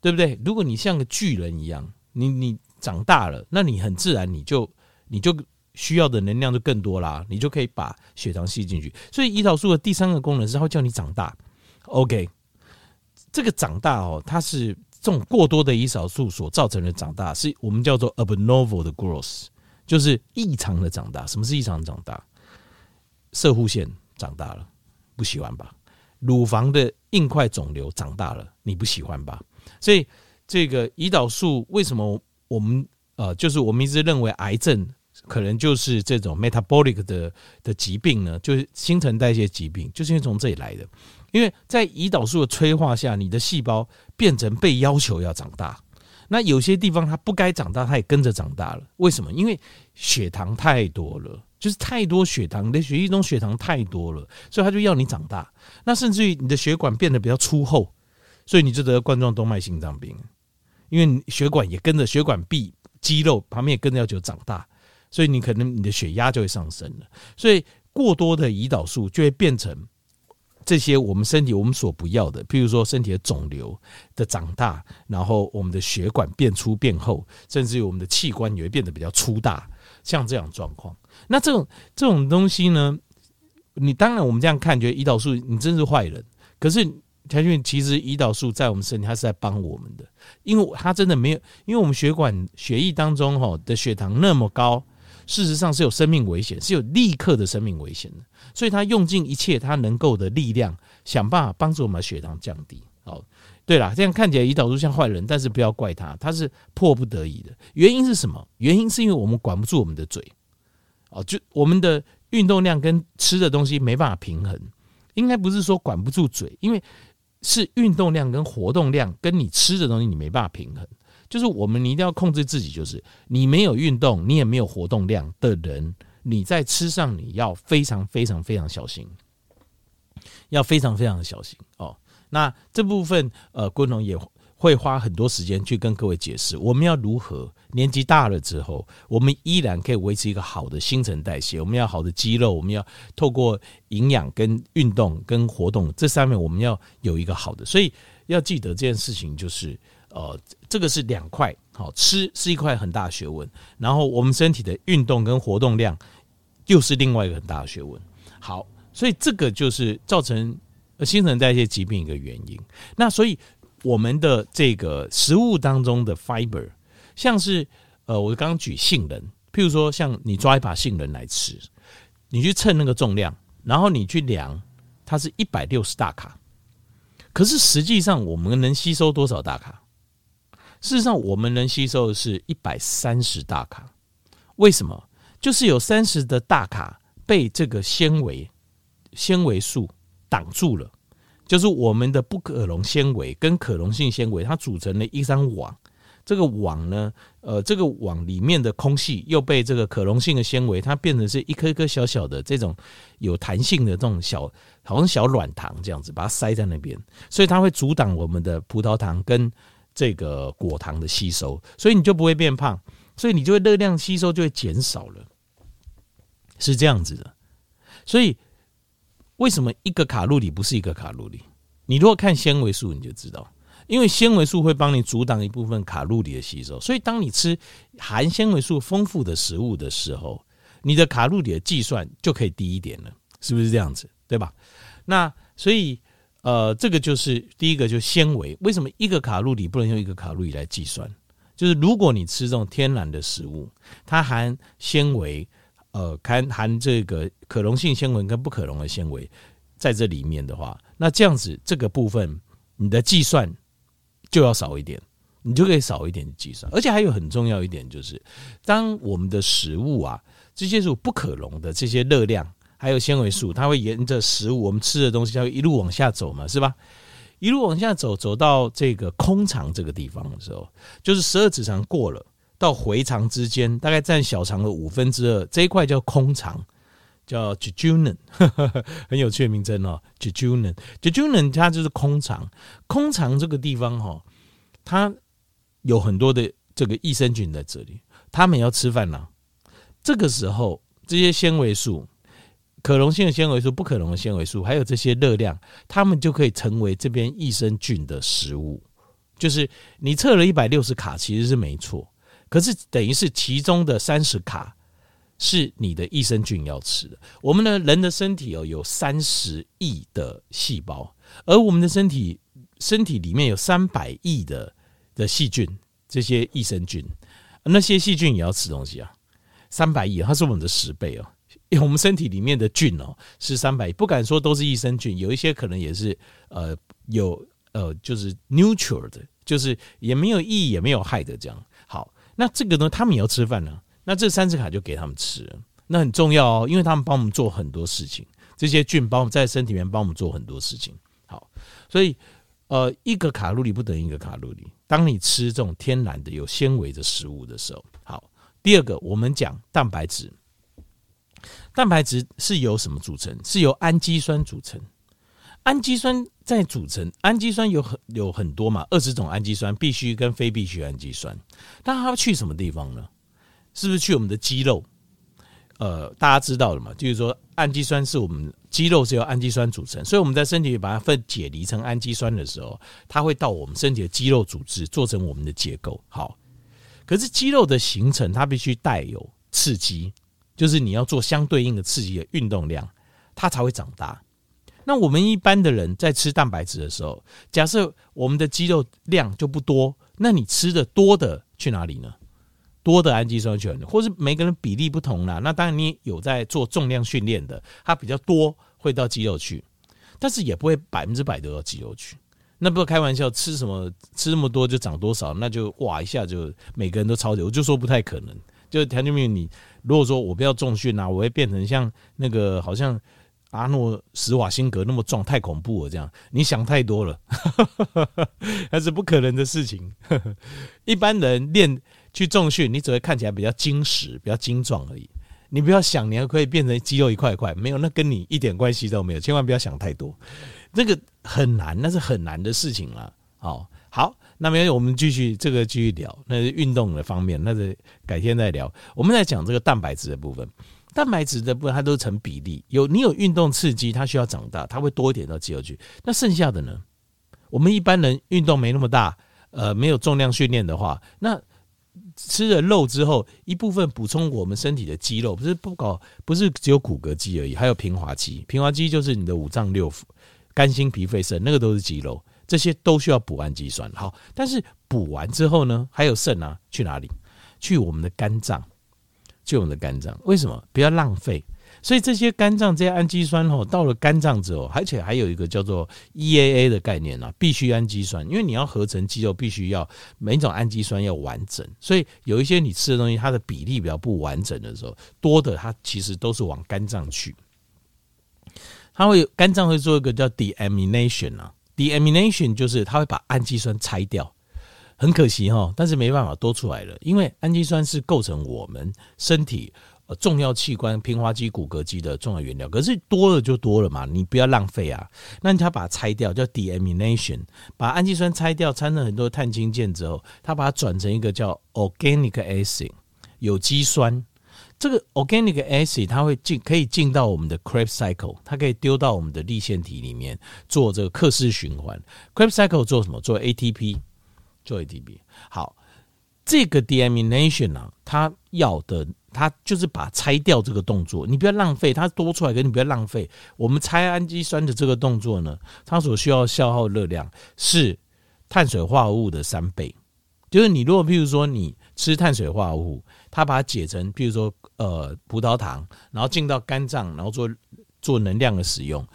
对不对？如果你像个巨人一样，你你长大了，那你很自然你就你就需要的能量就更多啦，你就可以把血糖吸进去。所以胰岛素的第三个功能是它会叫你长大。OK，这个长大哦，它是。这种过多的胰岛素所造成的长大，是我们叫做 abnormal 的 growth，就是异常的长大。什么是异常的长大？射护腺长大了，不喜欢吧？乳房的硬块肿瘤长大了，你不喜欢吧？所以这个胰岛素为什么我们呃，就是我们一直认为癌症可能就是这种 metabolic 的的疾病呢？就是新陈代谢疾病，就是因为从这里来的。因为在胰岛素的催化下，你的细胞变成被要求要长大。那有些地方它不该长大，它也跟着长大了。为什么？因为血糖太多了，就是太多血糖，你的血液中血糖太多了，所以它就要你长大。那甚至于你的血管变得比较粗厚，所以你就得冠状动脉心脏病，因为血管也跟着血管壁肌肉旁边也跟着要求长大，所以你可能你的血压就会上升了。所以过多的胰岛素就会变成。这些我们身体我们所不要的，譬如说身体的肿瘤的长大，然后我们的血管变粗变厚，甚至于我们的器官也会变得比较粗大，像这样状况。那这种这种东西呢，你当然我们这样看，觉得胰岛素你真是坏人。可是条件其实胰岛素在我们身体它是在帮我们的，因为它真的没有，因为我们血管血液当中哈的血糖那么高。事实上是有生命危险，是有立刻的生命危险的，所以他用尽一切他能够的力量，想办法帮助我们血糖降低。好，对了，这样看起来胰岛素像坏人，但是不要怪他，他是迫不得已的。原因是什么？原因是因为我们管不住我们的嘴，哦，就我们的运动量跟吃的东西没办法平衡。应该不是说管不住嘴，因为是运动量跟活动量跟你吃的东西你没办法平衡。就是我们你一定要控制自己，就是你没有运动，你也没有活动量的人，你在吃上你要非常非常非常小心，要非常非常的小心哦。那这部分呃，昆龙也会花很多时间去跟各位解释，我们要如何年纪大了之后，我们依然可以维持一个好的新陈代谢。我们要好的肌肉，我们要透过营养、跟运动、跟活动这上面，我们要有一个好的。所以要记得这件事情，就是呃，这个是两块，好，吃是一块很大的学问，然后我们身体的运动跟活动量又是另外一个很大的学问。好，所以这个就是造成新陈代谢疾病一个原因。那所以。我们的这个食物当中的 fiber，像是呃，我刚刚举杏仁，譬如说，像你抓一把杏仁来吃，你去称那个重量，然后你去量，它是一百六十大卡，可是实际上我们能吸收多少大卡？事实上，我们能吸收的是一百三十大卡。为什么？就是有三十的大卡被这个纤维纤维素挡住了。就是我们的不可溶纤维跟可溶性纤维，它组成了一张网。这个网呢，呃，这个网里面的空气又被这个可溶性的纤维，它变成是一颗一颗小小的这种有弹性的这种小，好像小软糖这样子，把它塞在那边，所以它会阻挡我们的葡萄糖跟这个果糖的吸收，所以你就不会变胖，所以你就会热量吸收就会减少了，是这样子的，所以。为什么一个卡路里不是一个卡路里？你如果看纤维素，你就知道，因为纤维素会帮你阻挡一部分卡路里的吸收，所以当你吃含纤维素丰富的食物的时候，你的卡路里的计算就可以低一点了，是不是这样子？对吧？那所以呃，这个就是第一个，就纤维。为什么一个卡路里不能用一个卡路里来计算？就是如果你吃这种天然的食物，它含纤维。呃，含含这个可溶性纤维跟不可溶的纤维在这里面的话，那这样子这个部分你的计算就要少一点，你就可以少一点计算。而且还有很重要一点就是，当我们的食物啊，这些是不可溶的这些热量还有纤维素，它会沿着食物我们吃的东西，它会一路往下走嘛，是吧？一路往下走，走到这个空肠这个地方的时候，就是十二指肠过了。到回肠之间，大概占小肠的五分之二，这一块叫空肠，叫 jejunum，很有趣的名称哦。jejunum，jejunum 它就是空肠。空肠这个地方哈，它有很多的这个益生菌在这里，他们要吃饭了。这个时候，这些纤维素、可溶性的纤维素、不可溶的纤维素，还有这些热量，它们就可以成为这边益生菌的食物。就是你测了一百六十卡，其实是没错。可是等于是其中的三十卡是你的益生菌要吃的。我们的人的身体哦，有三十亿的细胞，而我们的身体身体里面有三百亿的的细菌，这些益生菌，那些细菌也要吃东西啊。三百亿，它是我们的十倍哦。我们身体里面的菌哦是三百亿，不敢说都是益生菌，有一些可能也是呃有呃就是 neutral 的，就是也没有益也没有害的这样。好那这个呢，他们也要吃饭呢。那这三次卡就给他们吃，那很重要哦，因为他们帮我们做很多事情。这些菌帮我们在身体里面帮我们做很多事情。好，所以呃，一个卡路里不等于一个卡路里。当你吃这种天然的有纤维的食物的时候，好。第二个，我们讲蛋白质。蛋白质是由什么组成？是由氨基酸组成。氨基酸在组成，氨基酸有很有很多嘛，二十种氨基酸，必须跟非必需氨基酸。那它去什么地方呢？是不是去我们的肌肉？呃，大家知道了嘛？就是说，氨基酸是我们肌肉是由氨基酸组成，所以我们在身体里把它分解离成氨基酸的时候，它会到我们身体的肌肉组织，做成我们的结构。好，可是肌肉的形成，它必须带有刺激，就是你要做相对应的刺激的运动量，它才会长大。那我们一般的人在吃蛋白质的时候，假设我们的肌肉量就不多，那你吃的多的去哪里呢？多的氨基酸去哪里？或是每个人比例不同啦。那当然你有在做重量训练的，它比较多会到肌肉去，但是也不会百分之百都到肌肉去。那不开玩笑，吃什么吃那么多就长多少？那就哇一下就每个人都超级，我就说不太可能。就条件没有你，如果说我不要重训啊，我会变成像那个好像。阿诺·施瓦辛格那么壮，太恐怖了！这样你想太多了，那是不可能的事情。一般人练去重训，你只会看起来比较精实、比较精壮而已。你不要想你还可以变成肌肉一块一块，没有，那跟你一点关系都没有。千万不要想太多，那个很难，那是很难的事情了。好，好，那么我们继续这个继续聊，那是运动的方面，那是改天再聊。我们在讲这个蛋白质的部分，蛋白质的部分它都成比例，有你有运动刺激，它需要长大，它会多一点到肌肉去。那剩下的呢？我们一般人运动没那么大，呃，没有重量训练的话，那。吃了肉之后，一部分补充我们身体的肌肉，不是不搞，不是只有骨骼肌而已，还有平滑肌。平滑肌就是你的五脏六腑、肝、心、脾、肺、肾，那个都是肌肉，这些都需要补氨基酸。好，但是补完之后呢，还有肾啊，去哪里？去我们的肝脏，去我们的肝脏。为什么？不要浪费。所以这些肝脏这些氨基酸哦，到了肝脏之后，而且还有一个叫做 EAA 的概念啊，必需氨基酸，因为你要合成肌肉，必须要每一种氨基酸要完整。所以有一些你吃的东西，它的比例比较不完整的时候，多的它其实都是往肝脏去。它会肝脏会做一个叫 deamination 啊，deamination 就是它会把氨基酸拆掉。很可惜哈，但是没办法多出来了，因为氨基酸是构成我们身体。呃，重要器官平滑肌、骨骼肌的重要原料，可是多了就多了嘛，你不要浪费啊。那你要把它拆掉，叫 deamination，把氨基酸拆掉，掺了很多碳氢键之后，它把它转成一个叫 organic acid 有机酸。这个 organic acid 它会进，可以进到我们的 Krebs cycle，它可以丢到我们的立腺体里面做这个克氏循环。Krebs cycle 做什么？做 ATP，做 ATP。好，这个 deamination 啊，它要的。它就是把拆掉这个动作，你不要浪费，它多出来，给你不要浪费。我们拆氨基酸的这个动作呢，它所需要消耗热量是碳水化合物的三倍。就是你如果譬如说你吃碳水化合物，它把它解成譬如说呃葡萄糖，然后进到肝脏，然后做做能量的使用，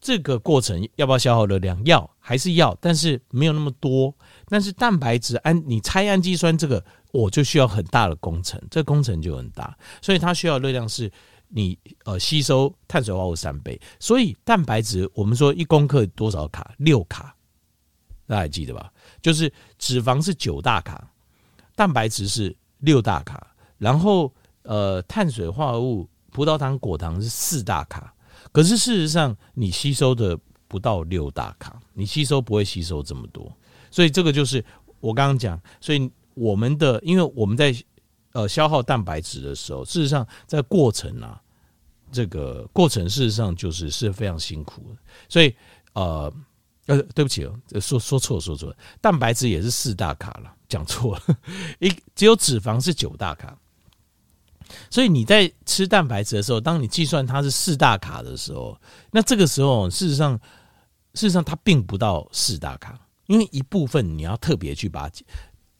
这个过程要不要消耗热量？要，还是要，但是没有那么多。但是蛋白质氨，你拆氨基酸这个。我就需要很大的工程，这工程就很大，所以它需要热量是你呃吸收碳水化合物三倍。所以蛋白质我们说一公克多少卡？六卡，大家还记得吧？就是脂肪是九大卡，蛋白质是六大卡，然后呃碳水化合物葡萄糖、果糖是四大卡。可是事实上你吸收的不到六大卡，你吸收不会吸收这么多。所以这个就是我刚刚讲，所以。我们的，因为我们在呃消耗蛋白质的时候，事实上在过程啊，这个过程事实上就是是非常辛苦的。所以呃呃，对不起哦，说说错说错了，蛋白质也是四大卡了，讲错了，一只有脂肪是九大卡。所以你在吃蛋白质的时候，当你计算它是四大卡的时候，那这个时候事实上事实上它并不到四大卡，因为一部分你要特别去把它。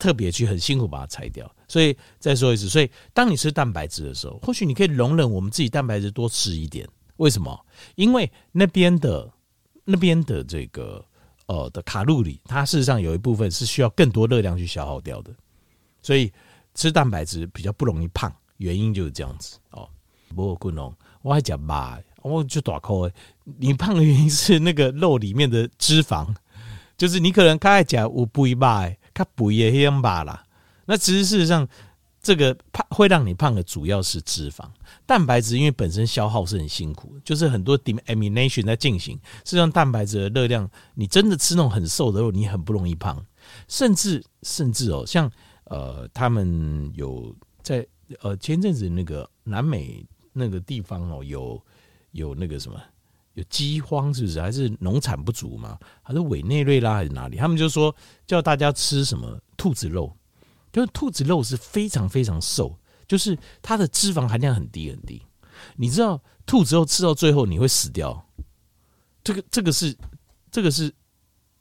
特别去很辛苦把它拆掉，所以再说一次，所以当你吃蛋白质的时候，或许你可以容忍我们自己蛋白质多吃一点。为什么？因为那边的那边的这个呃的卡路里，它事实上有一部分是需要更多热量去消耗掉的，所以吃蛋白质比较不容易胖，原因就是这样子哦。不过，滚龙，我还讲嘛，我就大口，你胖的原因是那个肉里面的脂肪，就是你可能刚才讲我不一卖。它补也一样罢了。那其实事实上，这个胖会让你胖的主要是脂肪，蛋白质因为本身消耗是很辛苦，就是很多 d e m i n a t i o n 在进行。事实上，蛋白质的热量，你真的吃那种很瘦的肉，你很不容易胖。甚至甚至哦，像呃，他们有在呃前阵子那个南美那个地方哦，有有那个什么。有饥荒是不是？还是农产不足吗？还是委内瑞拉还是哪里？他们就说叫大家吃什么兔子肉，就是兔子肉是非常非常瘦，就是它的脂肪含量很低很低。你知道兔子肉吃到最后你会死掉？这个这个是这个是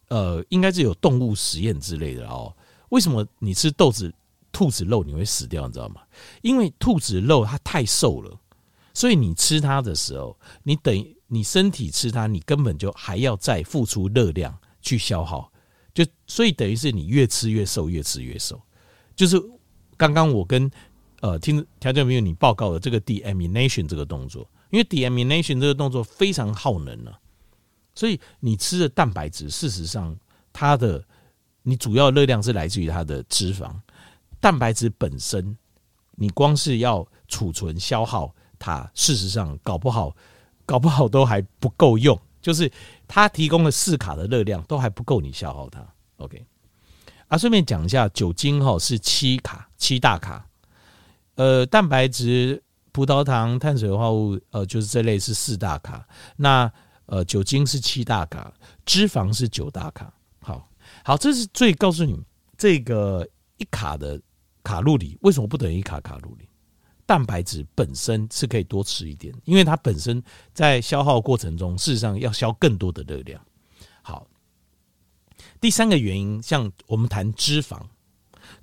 呃，应该是有动物实验之类的哦。为什么你吃豆子兔子肉你会死掉？你知道吗？因为兔子肉它太瘦了，所以你吃它的时候，你等于。你身体吃它，你根本就还要再付出热量去消耗，就所以等于是你越吃越瘦，越吃越瘦。就是刚刚我跟呃听条件朋友你报告的这个 deamination 这个动作，因为 deamination 这个动作非常耗能啊，所以你吃的蛋白质，事实上它的你主要热量是来自于它的脂肪，蛋白质本身你光是要储存消耗它，事实上搞不好。搞不好都还不够用，就是它提供了四卡的热量都还不够你消耗它。OK，啊，顺便讲一下，酒精哈是七卡七大卡，呃，蛋白质、葡萄糖、碳水化合物，呃，就是这类是四大卡。那呃，酒精是七大卡，脂肪是九大卡。好，好，这是最告诉你这个一卡的卡路里为什么不等于卡卡路里？蛋白质本身是可以多吃一点，因为它本身在消耗过程中，事实上要消更多的热量。好。第三个原因，像我们谈脂肪，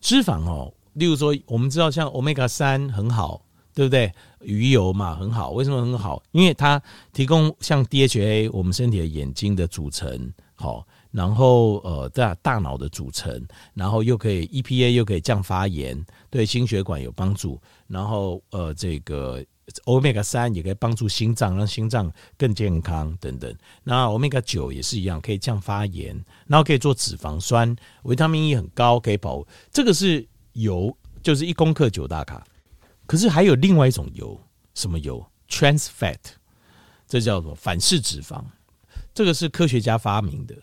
脂肪哦，例如说，我们知道像 Omega 三很好，对不对？鱼油嘛很好，为什么很好？因为它提供像 DHA，我们身体的眼睛的组成，好，然后呃大大脑的组成，然后又可以 EPA 又可以降发炎，对心血管有帮助，然后呃这个。Omega 三也可以帮助心脏，让心脏更健康等等。那 Omega 九也是一样，可以降发炎，然后可以做脂肪酸，维他命 E 很高，可以保。这个是油，就是一公克九大卡。可是还有另外一种油，什么油？Trans Fat，这叫做反式脂肪。这个是科学家发明的。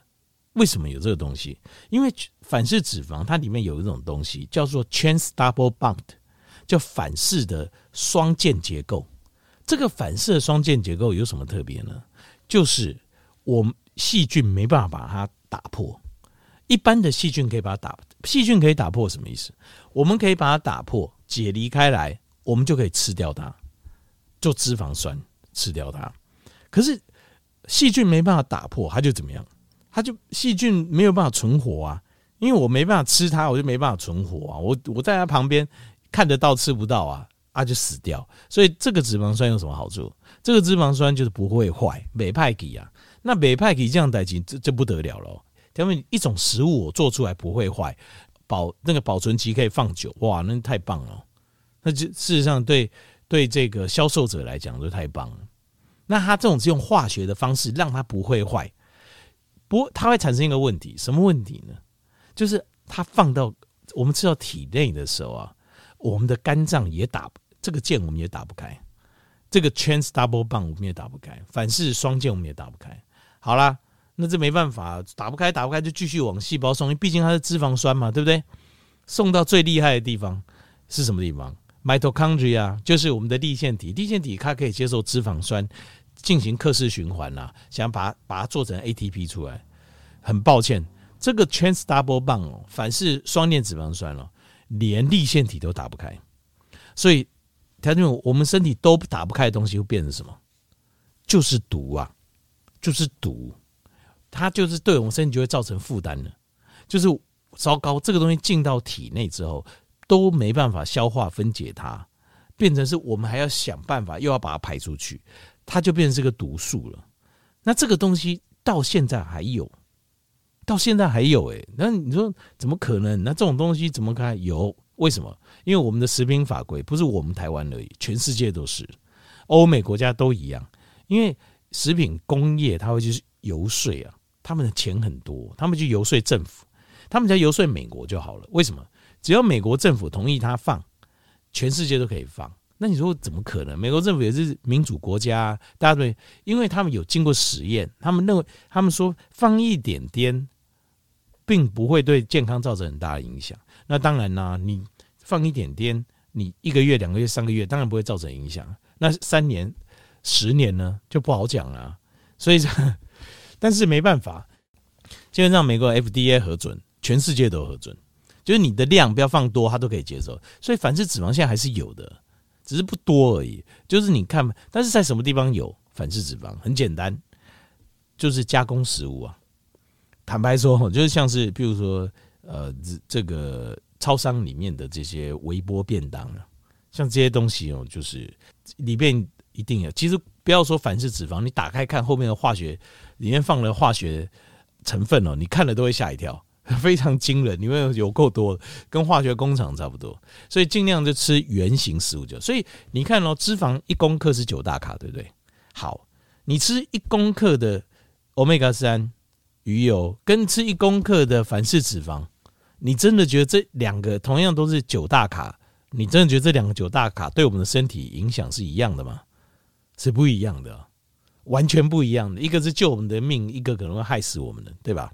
为什么有这个东西？因为反式脂肪它里面有一种东西叫做 Trans Double Bond。叫反式的双键结构，这个反式的双键结构有什么特别呢？就是我们细菌没办法把它打破，一般的细菌可以把它打，细菌可以打破什么意思？我们可以把它打破，解离开来，我们就可以吃掉它，做脂肪酸吃掉它。可是细菌没办法打破，它就怎么样？它就细菌没有办法存活啊，因为我没办法吃它，我就没办法存活啊。我我在它旁边。看得到吃不到啊，啊就死掉。所以这个脂肪酸有什么好处？这个脂肪酸就是不会坏，美派给啊。那美派给这样代金，这这不得了了。他们一种食物我做出来不会坏，保那个保存期可以放久，哇，那太棒了。那就事实上对对这个销售者来讲就太棒了。那他这种是用化学的方式让它不会坏，不，它会产生一个问题，什么问题呢？就是它放到我们吃到体内的时候啊。我们的肝脏也打这个键，我们也打不开。这个 trans double bond 我们也打不开，反式双键我们也打不开。好啦，那这没办法，打不开，打不开就继续往细胞送，因为毕竟它是脂肪酸嘛，对不对？送到最厉害的地方是什么地方？Mitochondria 就是我们的粒线体，粒腺体它可以接受脂肪酸进行克氏循环啦，想把它把它做成 ATP 出来。很抱歉，这个 trans double bond 哦，反式双链脂肪酸哦。连立腺体都打不开，所以他就我们身体都打不开的东西会变成什么？就是毒啊，就是毒，它就是对我们身体就会造成负担了。就是糟糕，这个东西进到体内之后都没办法消化分解它，变成是我们还要想办法又要把它排出去，它就变成是个毒素了。那这个东西到现在还有。到现在还有哎、欸，那你说怎么可能？那这种东西怎么可能有？为什么？因为我们的食品法规不是我们台湾而已，全世界都是，欧美国家都一样。因为食品工业它会去游说啊，他们的钱很多，他们去游说政府，他们只要游说美国就好了。为什么？只要美国政府同意他放，全世界都可以放。那你说怎么可能？美国政府也是民主国家，大家对，因为他们有经过实验，他们认为，他们说放一点点。并不会对健康造成很大的影响。那当然啦，你放一点点，你一个月、两个月、三个月，当然不会造成影响。那三年、十年呢，就不好讲了。所以，但是没办法，基本上美国 FDA 核准，全世界都核准，就是你的量不要放多，它都可以接受。所以，凡是脂肪现在还是有的，只是不多而已。就是你看，但是在什么地方有反式脂肪？很简单，就是加工食物啊。坦白说，就是像是，比如说，呃，这个超商里面的这些微波便当啊，像这些东西哦，就是里面一定有。其实不要说反式脂肪，你打开看后面的化学，里面放了化学成分哦，你看了都会吓一跳，非常惊人，里面有够多，跟化学工厂差不多。所以尽量就吃圆形食物就。所以你看哦，脂肪一公克是九大卡，对不对？好，你吃一公克的欧米伽三。鱼油跟吃一公克的反式脂肪，你真的觉得这两个同样都是九大卡？你真的觉得这两个九大卡对我们的身体影响是一样的吗？是不一样的，完全不一样的。一个是救我们的命，一个可能会害死我们的，对吧？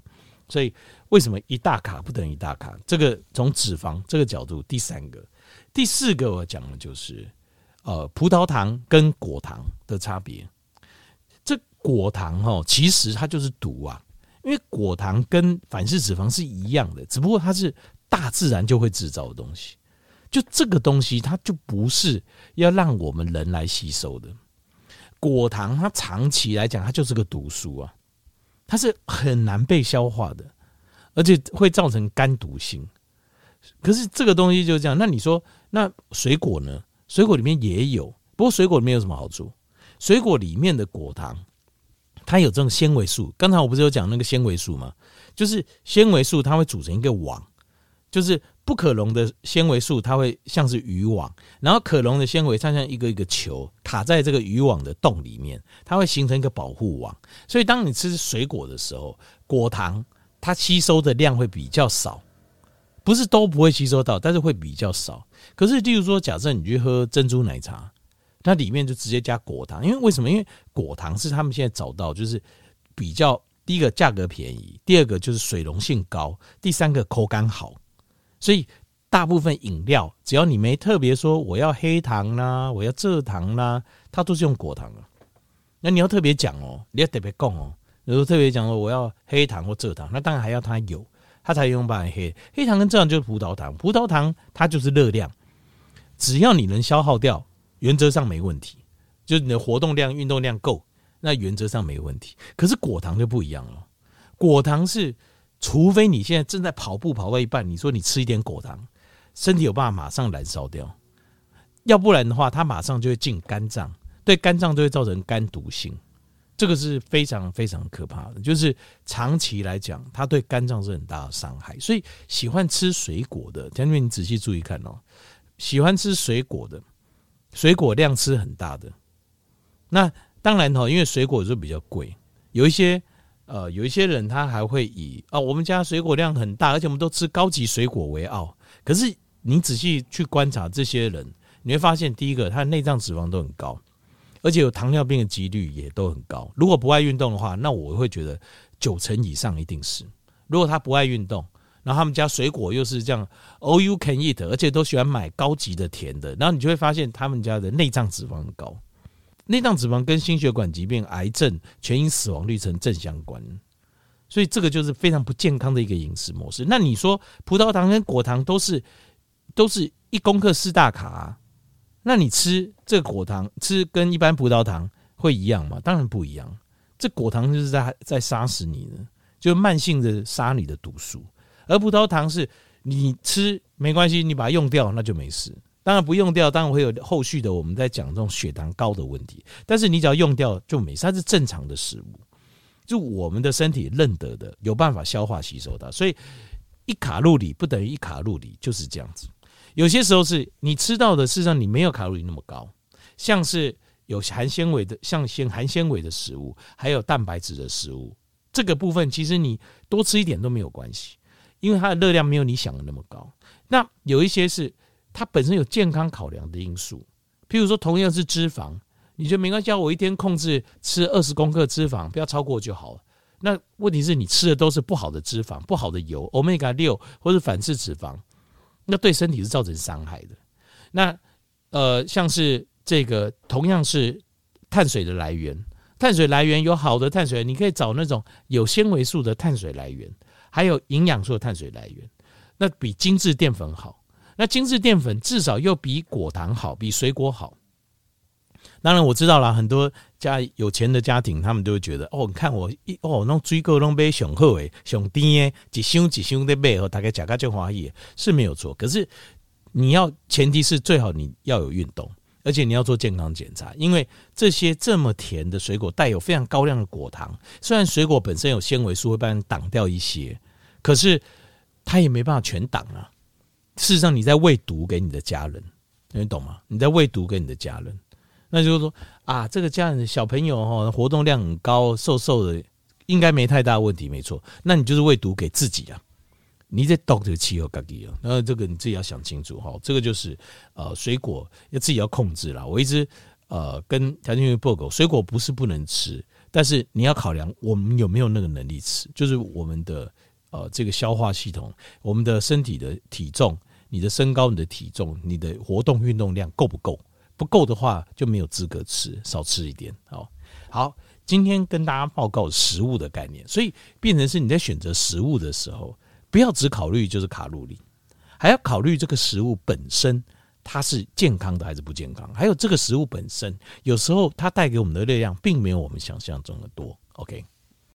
所以为什么一大卡不等于一大卡？这个从脂肪这个角度，第三个、第四个我讲的就是，呃，葡萄糖跟果糖的差别。这果糖哦，其实它就是毒啊，因为果糖跟反式脂肪是一样的，只不过它是大自然就会制造的东西。就这个东西，它就不是要让我们人来吸收的。果糖它长期来讲，它就是个毒素啊，它是很难被消化的，而且会造成肝毒性。可是这个东西就是这样。那你说，那水果呢？水果里面也有，不过水果里面有什么好处？水果里面的果糖，它有这种纤维素。刚才我不是有讲那个纤维素吗？就是纤维素，它会组成一个网，就是。不可溶的纤维素，它会像是渔网；然后可溶的纤维，它像一个一个球卡在这个渔网的洞里面，它会形成一个保护网。所以，当你吃水果的时候，果糖它吸收的量会比较少，不是都不会吸收到，但是会比较少。可是，例如说，假设你去喝珍珠奶茶，它里面就直接加果糖，因为为什么？因为果糖是他们现在找到就是比较第一个价格便宜，第二个就是水溶性高，第三个口感好。所以大部分饮料，只要你没特别说我要黑糖啦，我要蔗糖啦，它都是用果糖啊。那你要特别讲哦，你要特别讲哦，如果特别讲说我要黑糖或蔗糖，那当然还要它有，它才用把黑黑糖跟蔗糖就是葡萄糖，葡萄糖它就是热量，只要你能消耗掉，原则上没问题，就是你的活动量、运动量够，那原则上没问题。可是果糖就不一样了，果糖是。除非你现在正在跑步跑到一半，你说你吃一点果糖，身体有办法马上燃烧掉，要不然的话，它马上就会进肝脏，对肝脏就会造成肝毒性，这个是非常非常可怕的。就是长期来讲，它对肝脏是很大的伤害。所以喜欢吃水果的，将军你仔细注意看哦，喜欢吃水果的，水果量吃很大的，那当然哈，因为水果就比较贵，有一些。呃，有一些人他还会以哦，我们家水果量很大，而且我们都吃高级水果为傲。可是你仔细去观察这些人，你会发现，第一个，他的内脏脂肪都很高，而且有糖尿病的几率也都很高。如果不爱运动的话，那我会觉得九成以上一定是。如果他不爱运动，然后他们家水果又是这样 all you can eat，而且都喜欢买高级的甜的，然后你就会发现他们家的内脏脂肪很高。内脏脂肪跟心血管疾病、癌症、全因死亡率成正相关，所以这个就是非常不健康的一个饮食模式。那你说葡萄糖跟果糖都是都是一公克四大卡啊，那你吃这个果糖吃跟一般葡萄糖会一样吗？当然不一样。这果糖就是在在杀死你的，就慢性的杀你的毒素，而葡萄糖是你吃没关系，你把它用掉那就没事。当然不用掉，当然会有后续的。我们在讲这种血糖高的问题，但是你只要用掉就没事，它是正常的食物，就我们的身体认得的，有办法消化吸收它。所以一卡路里不等于一卡路里，就是这样子。有些时候是你吃到的，事实上你没有卡路里那么高，像是有含纤维的，像纤含纤维的食物，还有蛋白质的食物，这个部分其实你多吃一点都没有关系，因为它的热量没有你想的那么高。那有一些是。它本身有健康考量的因素，譬如说同样是脂肪，你觉得没关系，我一天控制吃二十公克脂肪，不要超过就好了。那问题是你吃的都是不好的脂肪、不好的油，Omega 六或是反式脂肪，那对身体是造成伤害的。那呃，像是这个同样是碳水的来源，碳水来源有好的碳水，你可以找那种有纤维素的碳水来源，还有营养素的碳水来源，那比精致淀粉好。那精致淀粉至少又比果糖好，比水果好。当然我知道了，很多家有钱的家庭，他们都会觉得哦，你看我一哦，那水果拢买上好诶，上甜诶，一箱一箱的买，大概价格就华丽，是没有错。可是你要前提是最好你要有运动，而且你要做健康检查，因为这些这么甜的水果带有非常高量的果糖。虽然水果本身有纤维素会帮你挡掉一些，可是它也没办法全挡啊。事实上，你在喂毒给你的家人，你懂吗？你在喂毒给你的家人，那就是说啊，这个家人的小朋友哈，活动量很高，瘦瘦的，应该没太大问题，没错。那你就是喂毒给自己啊！你在动这个气候感觉啊，那这个你自己要想清楚哈。这个就是呃，水果要自己要控制啦。我一直呃跟条件员报告，水果不是不能吃，但是你要考量我们有没有那个能力吃，就是我们的呃这个消化系统，我们的身体的体重，你的身高、你的体重、你的活动运动量够不够？不够的话就没有资格吃，少吃一点。好，好，今天跟大家报告食物的概念，所以变成是你在选择食物的时候，不要只考虑就是卡路里，还要考虑这个食物本身。它是健康的还是不健康？还有这个食物本身，有时候它带给我们的热量，并没有我们想象中的多。OK。